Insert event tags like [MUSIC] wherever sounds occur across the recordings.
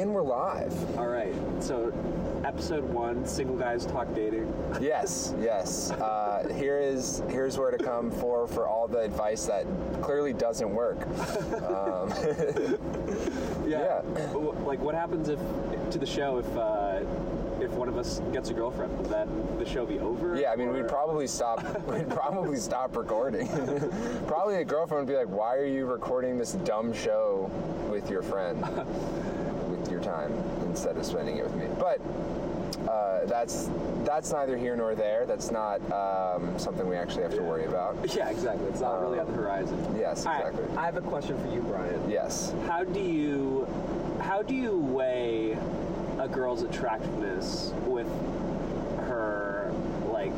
And we're live. All right. So, episode one, single guys talk dating. [LAUGHS] Yes, yes. Uh, here is here's where to come for for all the advice that clearly doesn't work. Um, [LAUGHS] Yeah. W- Like, what happens if to the show if uh, if one of us gets a girlfriend? Will then the show be over? yeah, I mean, Or- we'd probably stop. [LAUGHS] We'd probably stop recording. probably a girlfriend would be like, "Why are you recording this dumb show with your friend, your time instead of spending it with me?" But uh, that's that's neither here nor there. That's not um, something we actually have to worry about. [LAUGHS] Yeah, exactly. It's not really on the horizon. Yes, right, exactly. I have a question for you, Brian. Yes. How do you how do you weigh a girl's attractiveness with her like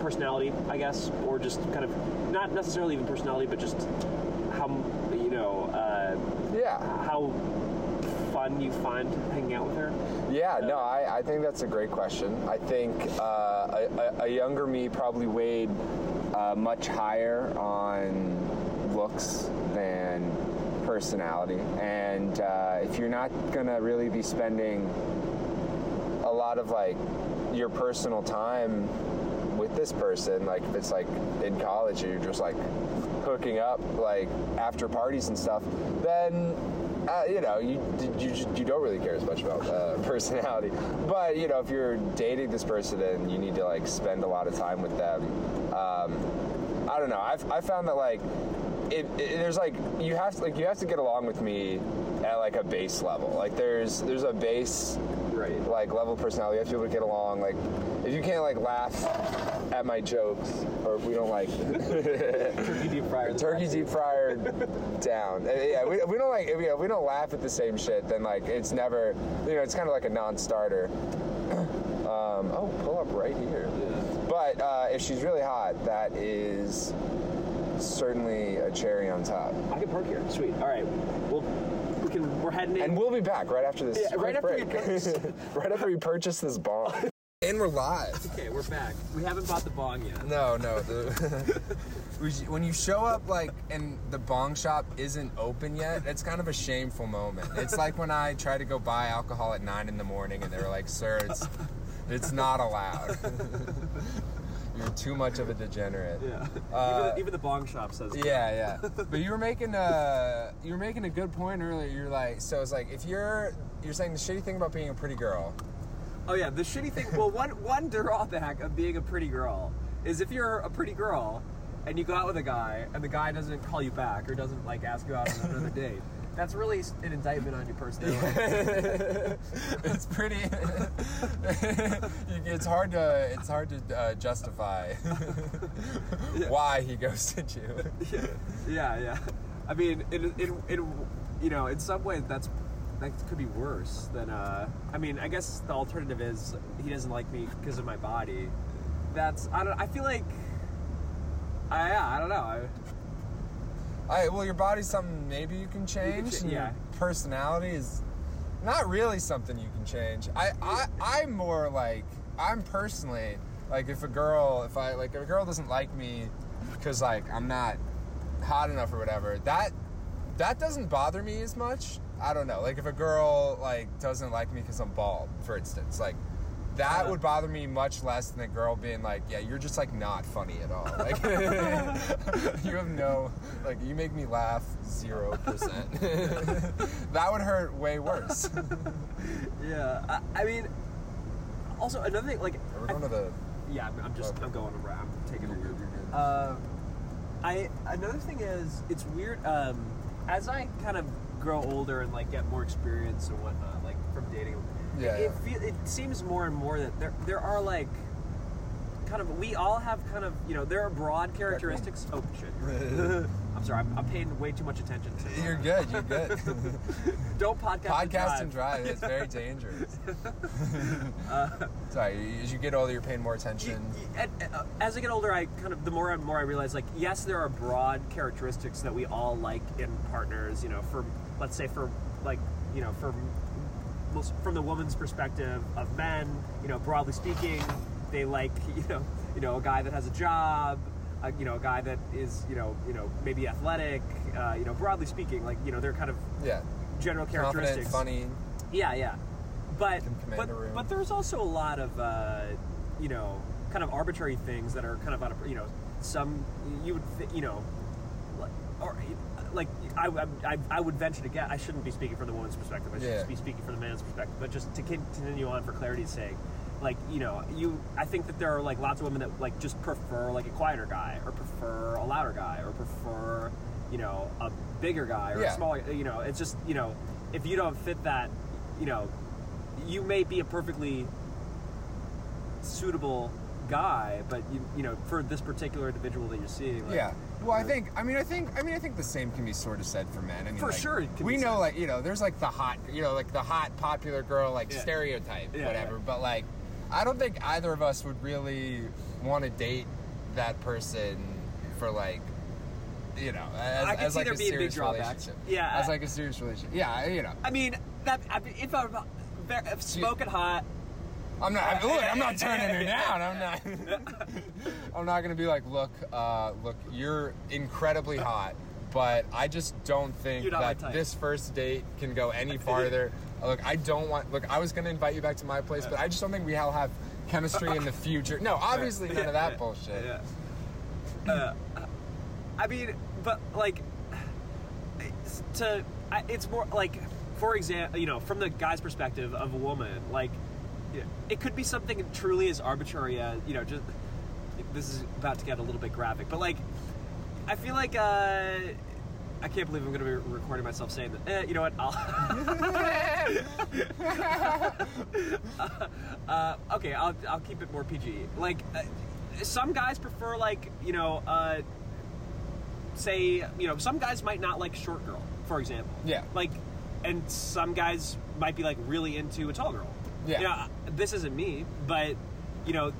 personality, I guess, or just kind of not necessarily even personality, but just how you know uh, Yeah. how fun you find hanging out with her? Yeah, no, I, I think that's a great question. I think uh, a, a- younger me probably weighed uh, much higher on looks than personality. And uh, if you're not going to really be spending a lot of like your personal time with this person, like if it's like in college and you're just like hooking up like after parties and stuff, then uh, you know you, you you don't really care as much about uh, [LAUGHS] personality. But you know if you're dating this person and you need to like spend a lot of time with them, um, I don't know. I've I found that like it, it, there's like you have to like you have to get along with me at like a base level. Like there's there's a base Right. like level of personality. You have to be able to get along. Like if you can't like laugh at my jokes or if we don't like [LAUGHS] Turkey deep fryer. turkey deep fryer down. Uh, Yeah, we, we don't like if we, if we don't laugh at the same shit. Then like it's never you know it's kind of like a non-starter. [CLEARS THROAT] Um, oh, pull up right here. But uh, if she's really hot, that is certainly a cherry on top. I can park here. Sweet. All right. Well, we can. We're heading in. And we'll be back right after this. Yeah, right after we break. purchase- [LAUGHS] right after we purchase this bong. And we're live. okay, we're back. We haven't bought the bong yet. No, no. The, [LAUGHS] when you show up like and the bong shop isn't open yet, it's kind of a shameful moment. It's like when I try to go buy alcohol at nine in the morning and they're like, "Sir, it's it's not allowed. [LAUGHS] You're too much of a degenerate." Yeah. Uh, even, the, even the bong shop says. that. Yeah, yeah. But you were making a you were making a good point earlier. You're like, so it's like if you're you're saying the shitty thing about being a pretty girl. Oh yeah, the shitty thing. Well, one one drawback of being a pretty girl is if you're a pretty girl and you go out with a guy and the guy doesn't call you back or doesn't like ask you out on another [LAUGHS] date. That's really an indictment on your personality. [LAUGHS] it's pretty. [LAUGHS] it's hard to it's hard to uh, justify why he ghosted you. yeah, yeah. I mean, in, in, in you know, in some ways that's that could be worse than. Uh, I mean, I guess the alternative is he doesn't like me because of my body. That's I don't. I feel like. I, yeah, I don't know. I, All right, well, your body's something maybe you can change. cha- and your yeah. personality is not really something you can change. I, I, I'm more like I'm personally like if a girl, if I like if a girl doesn't like me because like I'm not hot enough or whatever, that that doesn't bother me as much. I don't know. Like if a girl like doesn't like me because I'm bald, for instance, like that Uh. would bother me much less than a girl being like, "Yeah, you're just like not funny at all." Like [LAUGHS] you have no like you make me laugh zero percent. [LAUGHS] that would hurt way worse. [LAUGHS] yeah. I, I mean, also another thing, like, We're I- going to the. yeah, I'm, I'm just. I'm going around, I'm taking it. You're. Uh, I another thing is it's weird. Um, as I kind of grow older and like get more experience and whatnot, like from dating, Yeah, it, yeah. It, it seems more and more that there there are like kind of we all have kind of you know there are broad characteristics. Oh shit! [LAUGHS] I'm sorry. I'm, I'm paying way too much attention to. [LAUGHS] You're good. You're good. [LAUGHS] Don't podcast. Podcast and drive. It's very dangerous. [LAUGHS] Sorry, as you get older, you're paying more attention. And, uh, as I get older, I kind of the more and more I realize, like, yes, there are broad characteristics that we all like in partners. You know, for let's say for like you know for most from the woman's perspective of men, you know, broadly speaking, they like you know you know a guy that has a job, a, you know a guy that is you know you know maybe athletic, uh, you know broadly speaking, like you know they're kind of Yeah. general confident, characteristics. funny. Yeah, yeah. But but but there's also a lot of uh, you know kind of arbitrary things that are kind of out of you know some you would th- you know like or like I, I, I would venture to guess I shouldn't be speaking from the woman's perspective I should Yeah. just be speaking from the man's perspective but just to continue on for clarity's sake like you know you I think that there are like lots of women that like just prefer like a quieter guy or prefer a louder guy or prefer you know a bigger guy or Yeah. a smaller you know it's just you know if you don't fit that you know you may be a perfectly suitable guy, but you you know for this particular individual that you're seeing, like, Yeah. Well, I think. I mean, I think. I mean, I think the same can be sort of said for men. I mean, For like, sure we know, said. like you know, there's like the hot, you know, like the hot popular girl, like Yeah. stereotype, Yeah, whatever. But like, I don't think either of us would really want to date that person for like. You know, as, I can as see like there a being big drawbacks. relationship. Yeah, as like a serious relationship. Yeah, you know, I mean that I mean, if I'm if smoking hot, I'm not. I mean, look, I'm not turning her down. I'm not. [LAUGHS] [LAUGHS] I'm not gonna be like, look, uh, look, you're incredibly hot, but I just don't think You're not my that this first date can go any [LAUGHS] farther. look, I don't want. Look, I was gonna invite you back to my place, but I just don't think we all have chemistry in the [LAUGHS] future. No, obviously none of that Yeah, bullshit. Yeah. Uh, I mean, but like, it's to I- it's more like, for example, you know, from the guy's perspective of a woman, like, it could be something truly as arbitrary as you know, just this is about to get a little bit graphic, but like, I feel like. uh I can't believe I'm going to be recording myself saying that. Eh, you know what? I'll [LAUGHS] uh, okay, I'll, I'll keep it more PG. Like, uh, some guys prefer, like, you know, uh, say, you know, some guys might not like short girl, for example. Yeah. Like, and some guys might be, like, really into a tall girl. Yeah. You know, this isn't me, but, you know,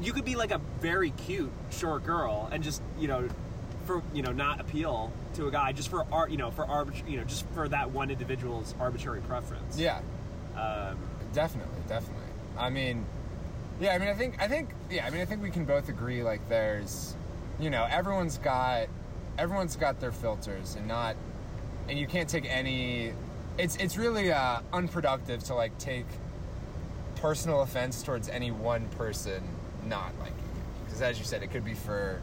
you could be, like, a very cute short girl and just, you know, for, you know, not appeal to a guy just for art, you know, for arbit, you know, just for that one individual's arbitrary preference. Yeah, Um, definitely, definitely. I mean, yeah, I mean, I think, I think, yeah, I mean, I think we can both agree. Like, there's, you know, everyone's got, everyone's got their filters, and not, and you can't take any. It's it's really uh, unproductive to like take personal offense towards any one person not liking you, because as you said, it could be for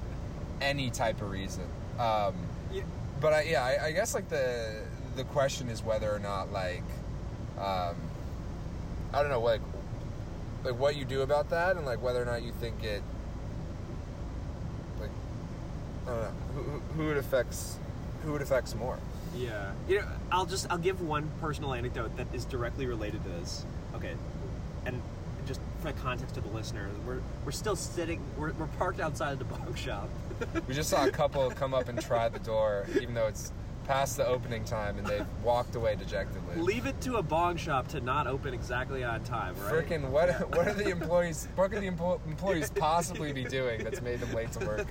any type of reason. Um, yeah, but I, yeah, I, I guess like the the question is whether or not like um, I don't know like like what you do about that and like whether or not you think it like I don't know who, who- it affects who it affects more. Yeah. You know, I'll just I'll give one personal anecdote that is directly related to this. Okay. And just for the context of the listener, we're we're still sitting we're, we're parked outside of the bong shop. We just saw a couple come up and try the door, even though it's past the opening time, and they've walked away dejectedly. Leave it to a bong shop to not open exactly on time, right? Freaking what? What are the employees? What could the empl- employees possibly be doing that's made them late to work?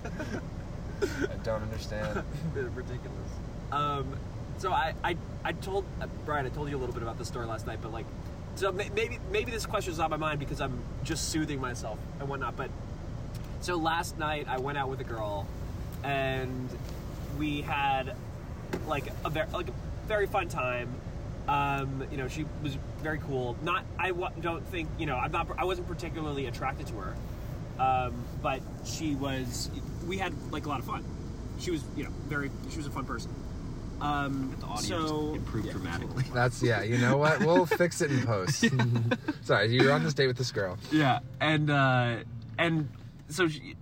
I don't understand. [LAUGHS] They're ridiculous. Um, so I, I, I told uh, Brian, I told you a little bit about this story last night, but like, so may- maybe maybe this question is on my mind because I'm just soothing myself and whatnot. But so last night I went out with a girl, and we had like a very like a very fun time. Um, you know, she was very cool. Not, I don't think you know, I'm not, I wasn't particularly attracted to her, um, but she was. We had like a lot of fun. She was, you know, very. She was a fun person. Um, The audio so just improved dramatically. That's yeah. You know what? We'll [LAUGHS] fix it in post. [LAUGHS] Sorry, you're on this date with this girl. Yeah, and uh, and so she,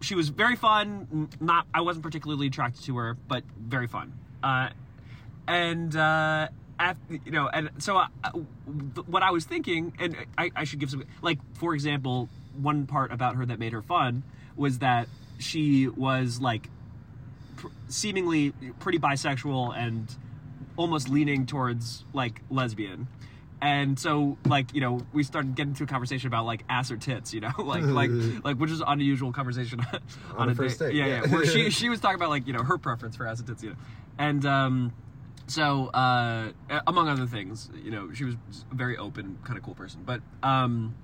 she was very fun. Not I wasn't particularly attracted to her, but very fun. Uh, and uh, after, you know, and so I, what I was thinking, and I, I should give some like for example, one part about her that made her fun was that she was like pr- seemingly pretty bisexual and almost leaning towards like lesbian and so like you know we started getting into a conversation about like ass or tits you know? [LAUGHS] Like [LAUGHS] like like which is an unusual conversation [LAUGHS] on, a first date, yeah, yeah. yeah where she she was talking about like you know her preference for ass and tits you know? And um so uh among other things you know she was a very open kind of cool person. But um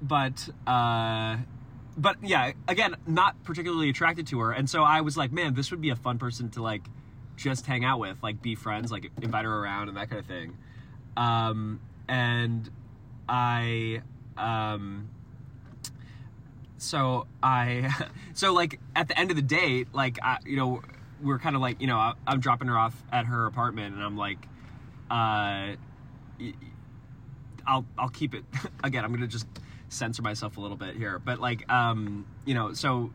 but uh but yeah again not particularly attracted to her. And so i was like man this would be a fun person to like just hang out with, like be friends, like invite her around and that kind of thing. Um, and I, um, so I, [LAUGHS] so like at the end of the date, like I, you know, we're kind of like, you know, I, I'm dropping her off at her apartment, and I'm like, uh, I'll I'll keep it. [LAUGHS] Again, I'm gonna just censor myself a little bit here, but like, um, you know, so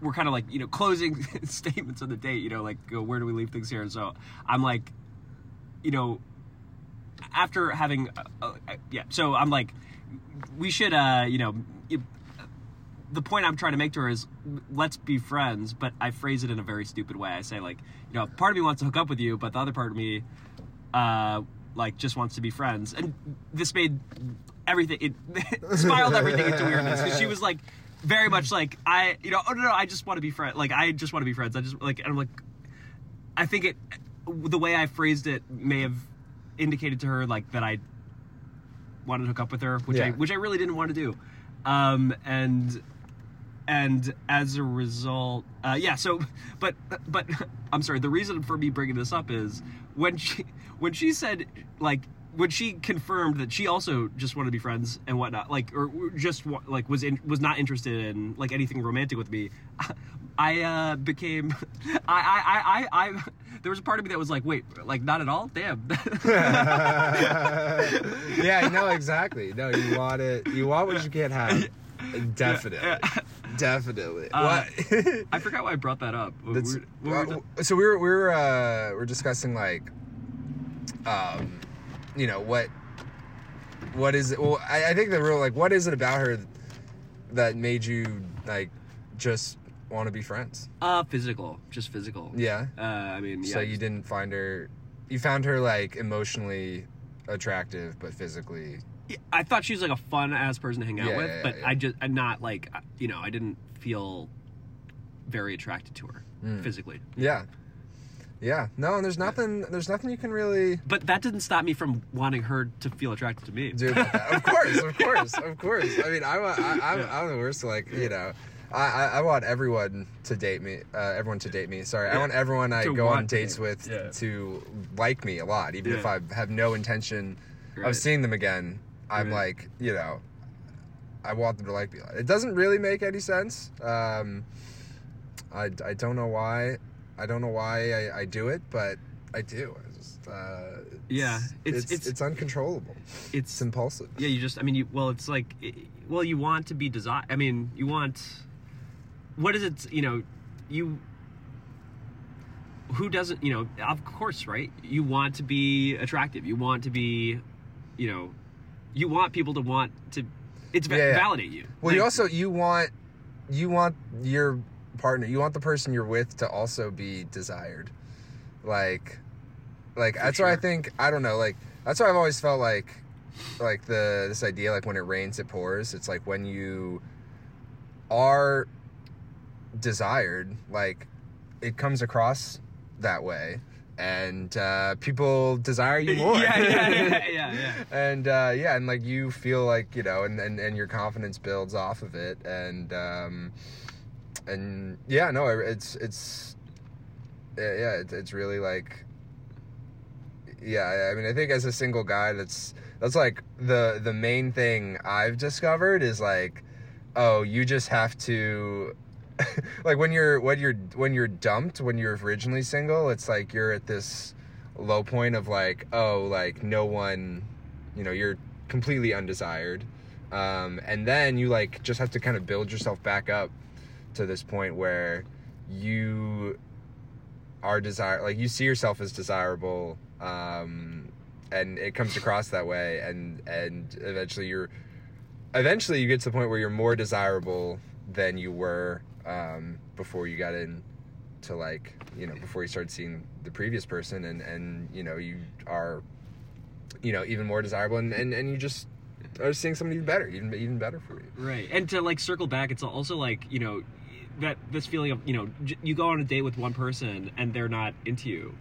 we're kind of like, you know, closing [LAUGHS] statements of the date. You know, like, go, where do we leave things here? And so I'm like, you know, after having, uh, uh, yeah. So I'm like, we should, uh, you know. You, the point I'm trying to make to her is let's be friends, but I phrase it in a very stupid way. I say like, you know, part of me wants to hook up with you, but the other part of me, uh, like just wants to be friends. And this made everything it [LAUGHS] spiraled everything into weirdness because she was like very much like I, you know, oh no no, I just want to be friends. Like I just want to be friends. I just like and I'm like, I think it, the way I phrased it may have indicated to her like that I wanted to hook up with her, which I which I really didn't want to do. Um, and and as a result, uh, yeah. So, but but I'm sorry. The reason for me bringing this up is when she when she said like when she confirmed that she also just wanted to be friends and whatnot, like or just like was in, was not interested in like anything romantic with me. I uh, became, [LAUGHS] I, I, I, I, I, there was a part of me that was like, wait, like not at all. Damn. [LAUGHS] [LAUGHS] yeah, no, exactly. No, you want it. You want what you can't have. Definitely, definitely. Uh, what? I forgot why I brought that up. That's, What were- what were we uh, so we were we were uh, we're discussing like, um, you know what, what is it? Well, I, I think the real like, what is it about her that made you like just want to be friends? Uh, physical, just physical. Yeah. Uh, I mean, yeah. So you didn't find her, you found her like emotionally attractive, but physically. I thought she was like a fun ass person to hang out Yeah, with, yeah, but. I just, I'm not like, you know, I didn't feel very attracted to her Mm. physically. Yeah. Yeah. No, and there's nothing. There's nothing you can really But that didn't stop me from wanting her to feel attracted to me. Dude. Of course, of [LAUGHS] course, of course. I mean, I, wa- I, I'm, I'm the worst. Like, you know, I, I, I want everyone to date me. Uh, everyone to date me. Sorry, I want everyone I To go on dates date. with Yeah. to like me a lot, even if I have no intention Right. of seeing them again. I'm Right. like, you know, I want them to like me. a lot. It doesn't really make any sense. Um, I, I don't know why. I don't know why I, I do it, but I do. I just, uh, Yeah, it's- it's, it's- it's uncontrollable. It's It's impulsive. yeah, you just, I mean, you well, it's like, well, you want to be desired. I mean, you want. What is it? You know, you. Who doesn't? You know, of course, right? You want to be attractive. You want to be, you know, you want people to want to. It's Yeah, yeah. validate you. Well, you also you want you want your partner, you want the person you're with to also be desired. Like like that's why I think I don't know, like that's why I've always felt like like the this idea like when it rains it pours. It's like when you are desired, like it comes across that way and uh, people desire you [LAUGHS] more. yeah, yeah, yeah, [LAUGHS] yeah, yeah. and uh, yeah, and like you feel like you know, and, and and your confidence builds off of it, and um, and yeah, no, it's it's yeah, yeah it's, it's really like yeah. I mean, I think as a single guy, that's that's like the the main thing I've discovered is like, oh, you just have to. [LAUGHS] like when you're when you're when you're dumped when you're originally single it's like you're at this low point of like oh like no one you know you're completely undesired. Um, and then you like just have to kind of build yourself back up to this point where you are desire like you see yourself as desirable um, and it comes across that way and and eventually you're eventually you get to the point where you're more desirable than you were um, before you got in to like you know before you started seeing the previous person and and you know you are you know even more desirable and and, and you just are seeing somebody better even even better for you Right. And to like circle back, it's also like, you know, that this feeling of, you know, you go on a date with one person and they're not into you.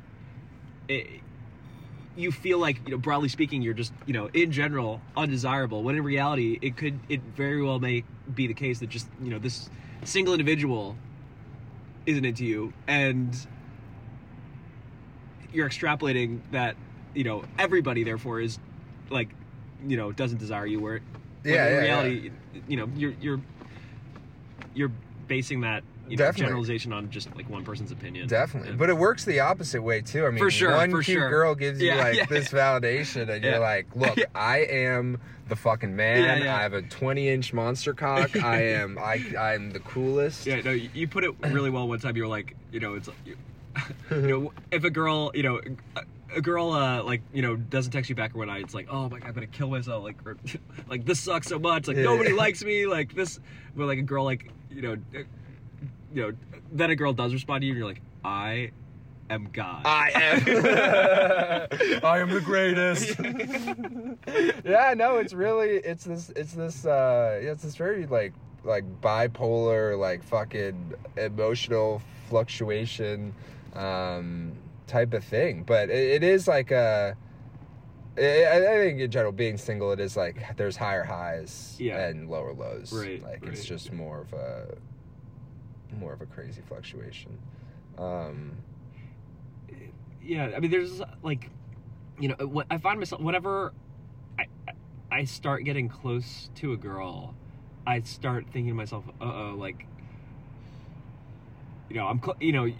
It, you feel like, you know, broadly speaking, you're just, you know, in general, undesirable. When in reality, it could, it very well may be the case that just, you know, this single individual isn't into you. And you're extrapolating that you know everybody therefore is like you know doesn't desire you where Yeah, in yeah, reality you know you're you're you're basing that you know, Definitely. generalization on just like one person's opinion Definitely, And- but it works the opposite way too. I mean, For sure, one for cute sure. girl gives you Yeah, like yeah. this validation, and Yeah. you're like, "Look, [LAUGHS] I am the fucking man. Yeah, yeah. I have a 20 inch monster cock. I am, I, I'm the coolest." Yeah, no, you put it really well one time. You were like, you know, it's like, you, [LAUGHS] you know, if a girl, you know, a, a girl, uh, like, you know, doesn't text you back or whatnot, it's like, oh my god, I'm gonna kill myself. Like, or, [LAUGHS] like this sucks so much. Like Yeah. nobody likes me. Like this, but like a girl, like, you know, you know, then a girl does respond to you, and you're like, I am God. I am. [LAUGHS] I am the greatest. [LAUGHS] yeah, no, it's really it's this it's this uh it's this very like like bipolar like fucking emotional fluctuation um type of thing. But it, it is like a I I think in general, being single, it is like there's higher highs Yeah. and lower lows. Right, Like it's just more of a more of a crazy fluctuation. Um, yeah i mean there's like you know what i find myself whenever I, I start getting close to a girl i start thinking to myself uh-oh like you know i'm cl- you know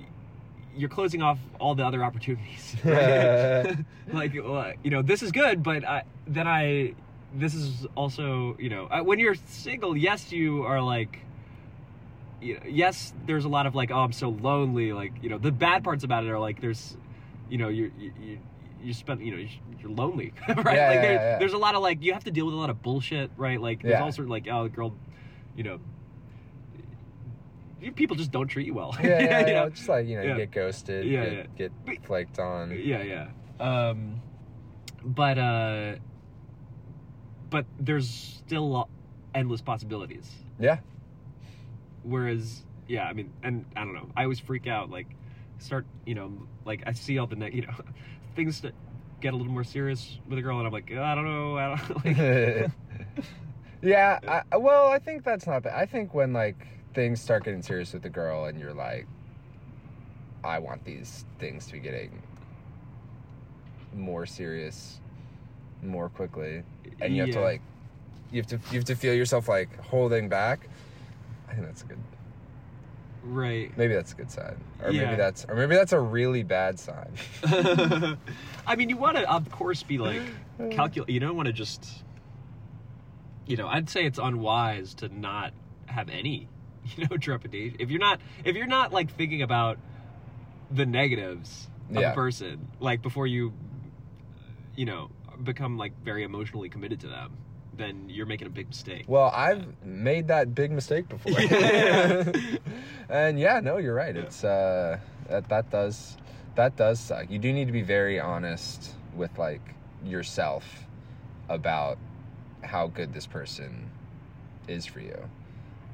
you're closing off all the other opportunities [LAUGHS] right? [LAUGHS] like well, you know this is good but I, then i this is also you know when you're single yes you are like you know, yes there's a lot of like oh i'm so lonely like you know the bad parts about it are like there's you know you you you, spend you know you're lonely [LAUGHS] right Yeah, like yeah, there, yeah. there's a lot of like you have to deal with a lot of bullshit right like there's Yeah. also like oh the girl you know you- people just don't treat you well [LAUGHS] yeah, yeah, You yeah, know? just like you know, Yeah. you get ghosted, Yeah, get, yeah. get flaked on. yeah yeah um but uh but there's still endless possibilities Yeah, whereas yeah i mean and i don't know i always freak out like start you know like i see all the ne- [LAUGHS] you know things that get a little more serious with a girl and i'm like i don't know i don't [LAUGHS] like [LAUGHS] yeah. I, well, I think that's not bad. I think when like things start getting serious with the girl, and you're like, I want these things to be getting more serious more quickly, and you have to like, you have to you have to feel yourself like holding back. I think that's a good. right Maybe that's a good sign, or Yeah. maybe that's or maybe that's a really bad sign. [LAUGHS] I mean, you want to, of course, be like [LAUGHS] calculate. You don't want to just, you know. I'd say it's unwise to not have any, [LAUGHS] you know, trepidation. If you're not, if you're not like thinking about the negatives of Yeah. a person, like before you, you know, become like very emotionally committed to them, then you're making a big mistake. Well, I've made that big mistake before. Yeah. [LAUGHS] [LAUGHS] and yeah, no, you're right. It's uh that that does that does suck. You do need to be very honest with like yourself about how good this person is for you.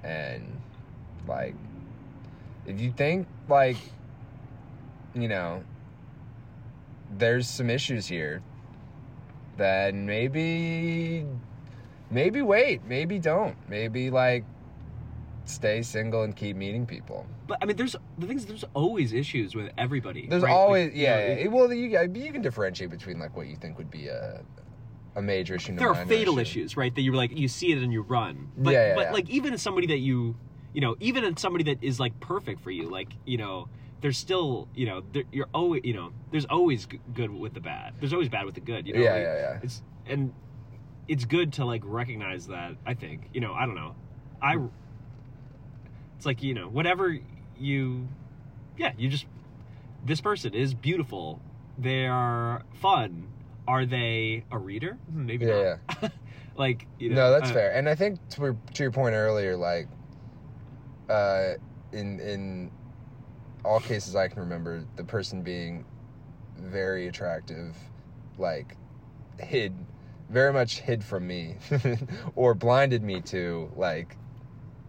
And like if you think like you know there's some issues here then maybe maybe wait maybe don't maybe like stay single and keep meeting people But I mean, there's the things. There's always issues with everybody. there's right? Like, always you yeah, know, yeah. it- well you, you can differentiate between like what you think would be a a major issue there are fatal issue. issues, right? That you're like you see it and you run. But Yeah, yeah, but yeah. like even in somebody that you you know, even in somebody that is like perfect for you, like, you know, there's still, you know, there, you're always, you know, there's always good with the bad. There's always bad with the good, you know. Yeah, like, yeah, yeah. It's and it's good to like recognize that, I think. You know, I don't know. I it's like, you know, whatever you yeah, you just this person is beautiful. They are fun. Are they a reader? Hmm, Maybe Yeah, not. [LAUGHS] like you know, no that's uh, fair and i think to, your- to your point earlier like uh in in all cases i can remember the person being very attractive like hid very much hid from me [LAUGHS] or blinded me to like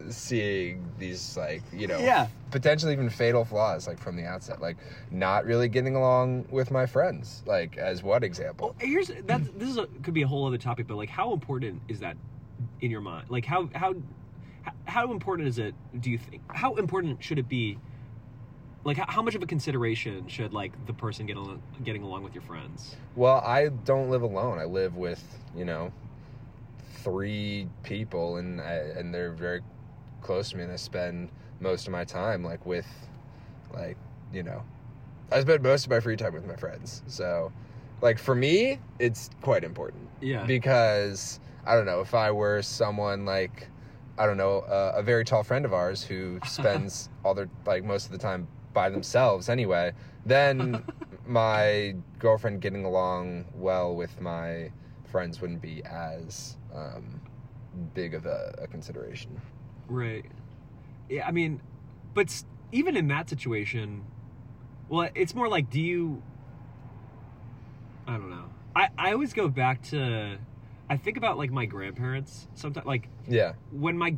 seeing these like you know Yeah. potentially even fatal flaws like from the outset like not really getting along with my friends like as one example Well, here's that. This is a, could be a whole other topic, but like, how important is that in your mind? Like, how how how important is it? Do you think? How important should it be? Like, how, much of a consideration should like the person get al- getting along with your friends? Well, I don't live alone. I live with you know three people, and I, and they're very close to me, and I spend most of my time like with like you know I spend most of my free time with my friends. So like for me, it's quite important Yeah. because I don't know if I were someone like I don't know uh, a very tall friend of ours who [LAUGHS] spends all their like most of the time by themselves anyway, then [LAUGHS] my girlfriend getting along well with my friends wouldn't be as um, big of a, a consideration. Right. Yeah, I mean, but even in that situation, well, it's more like, do you? I don't know. I I always go back to, I think about like my grandparents. Sometimes, like Yeah, when my,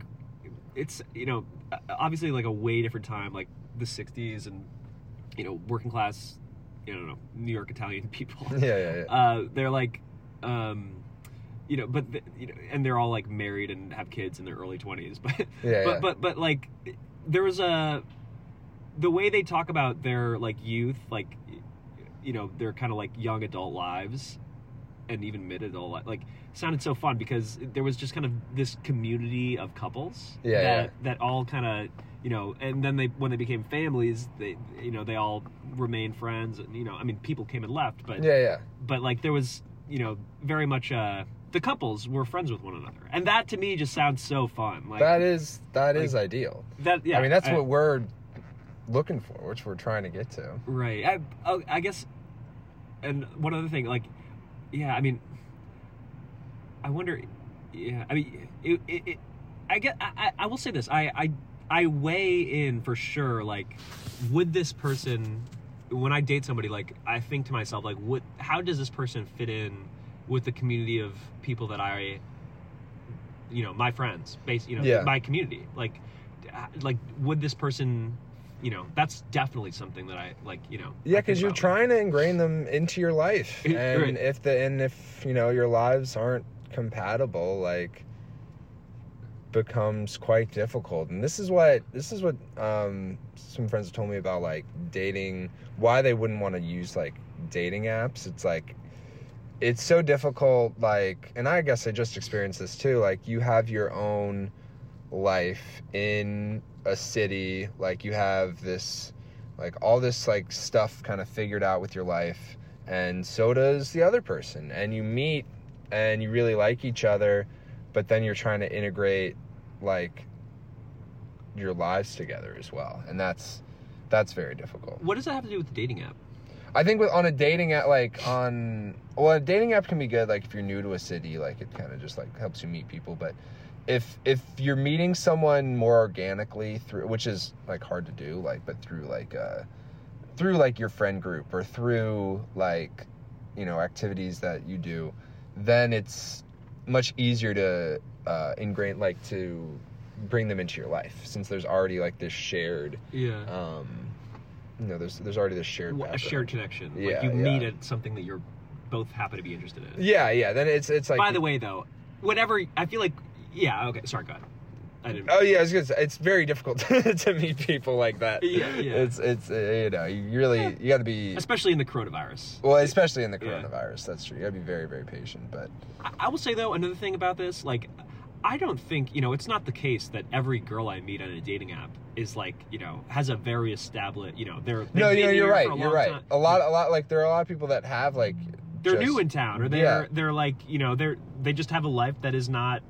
it's you know, obviously like a way different time, like the '60s and, you know, working class, you know, New York Italian [LAUGHS] people. yeah, yeah, yeah. uh, they're like, um, you know, but the, you know, and they're all like married and have kids in their early twenties. [LAUGHS] But Yeah, but yeah. but but like, there was a the way they talk about their like youth, like you know, their kind of like young adult lives and even mid adult li- like sounded so fun because there was just kind of this community of couples Yeah, that yeah. that all kind of you know and then they when they became families they you know they all remained friends and you know i mean people came and left but yeah, yeah. but like there was you know very much uh the couples were friends with one another and that to me just sounds so fun like that is that like- is ideal. that yeah I mean, that's I- what we're looking for, which we're trying to get to. right I, oh, I guess and one other thing like yeah i mean i wonder yeah i mean it, it, it i get I, I- I will say this i i i weigh in for sure like would this person when i date somebody like i think to myself like what how does this person fit in with the community of people that i you know my friends base you know Yeah. my community like like would this person you know that's definitely something that i like you know Yeah, because you're trying to ingrain them into your life, [LAUGHS] Right. and if the and if you know your lives aren't compatible, like becomes quite difficult. And this is what this is what um, some friends have told me about, like dating. Why they wouldn't want to use like dating apps. It's like it's so difficult. Like, and I guess I just experienced this too. Like, you have your own life in a city. Like, you have this like all this like stuff kind of figured out with your life and so does the other person and you meet and you really like each other but then you're trying to integrate like your lives together as well and that's that's very difficult. What does that have to do with the dating app? I think with on a dating app like on well a dating app can be good like if you're new to a city like it kind of just like helps you meet people but if if you're meeting someone more organically through which is like hard to do like but through like uh through like your friend group or through like you know activities that you do then it's much easier to uh ingrain like to bring them into your life since there's already like this shared yeah. um you know there's there's already this shared a shared connection. Yeah, like you yeah. meet at something that you're both happen to be interested in. Yeah yeah then it's it's like by the way though whenever i feel like yeah okay sorry go ahead i didn't Oh yeah, I was gonna say, it's very difficult [LAUGHS] to meet people like that. Yeah, yeah. It's it's uh, you know you really you got to be especially in the coronavirus well, especially in the Yeah. coronavirus. That's true. You got to be very very patient. But I, I will say though another thing about this like i don't think you know it's not the case that every girl i meet on a dating app is like you know has a very established you know they're no, you know, you're right. You're right. time. A lot a lot like there are a lot of people that have like they're just- new in town or they're Yeah. they're like you know they're they just have a life that is not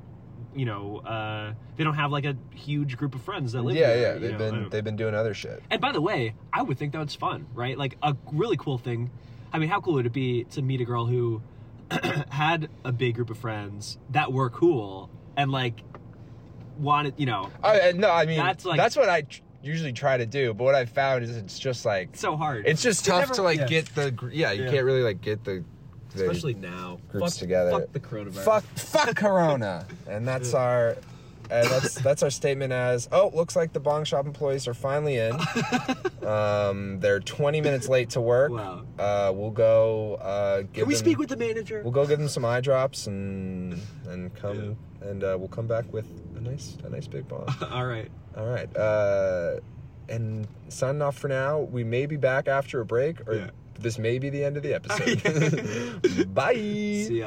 you know uh they don't have like a huge group of friends that live Yeah, here, yeah. They've know, been they've been doing other shit. And by the way, I would think that was fun, right? Like a really cool thing. I mean, how cool would it be to meet a girl who [CLEARS THROAT] had a big group of friends that were cool and like wanted, you know, I, no, I mean That's like that's, what I tr- usually try to do. But what I've found is it's just like so hard. it's just tough never- to like yeah. get the yeah. You Yeah. can't really like get the, the especially now. groups fuck, together. Fuck the coronavirus. fuck fuck corona and that's our uh, that's that's our statement as oh looks like the bong shop employees are finally in [LAUGHS] um they're 20 minutes late to work Wow. uh we'll go uh give Can we them, speak with the manager? we'll go give them some eye drops and and come and uh, we'll come back with a nice a nice big bong [LAUGHS] All right. all right uh and signing off for now. We may be back after a break, or Yeah. This may be the end of the [LAUGHS] episode. [LAUGHS] Bye. See ya.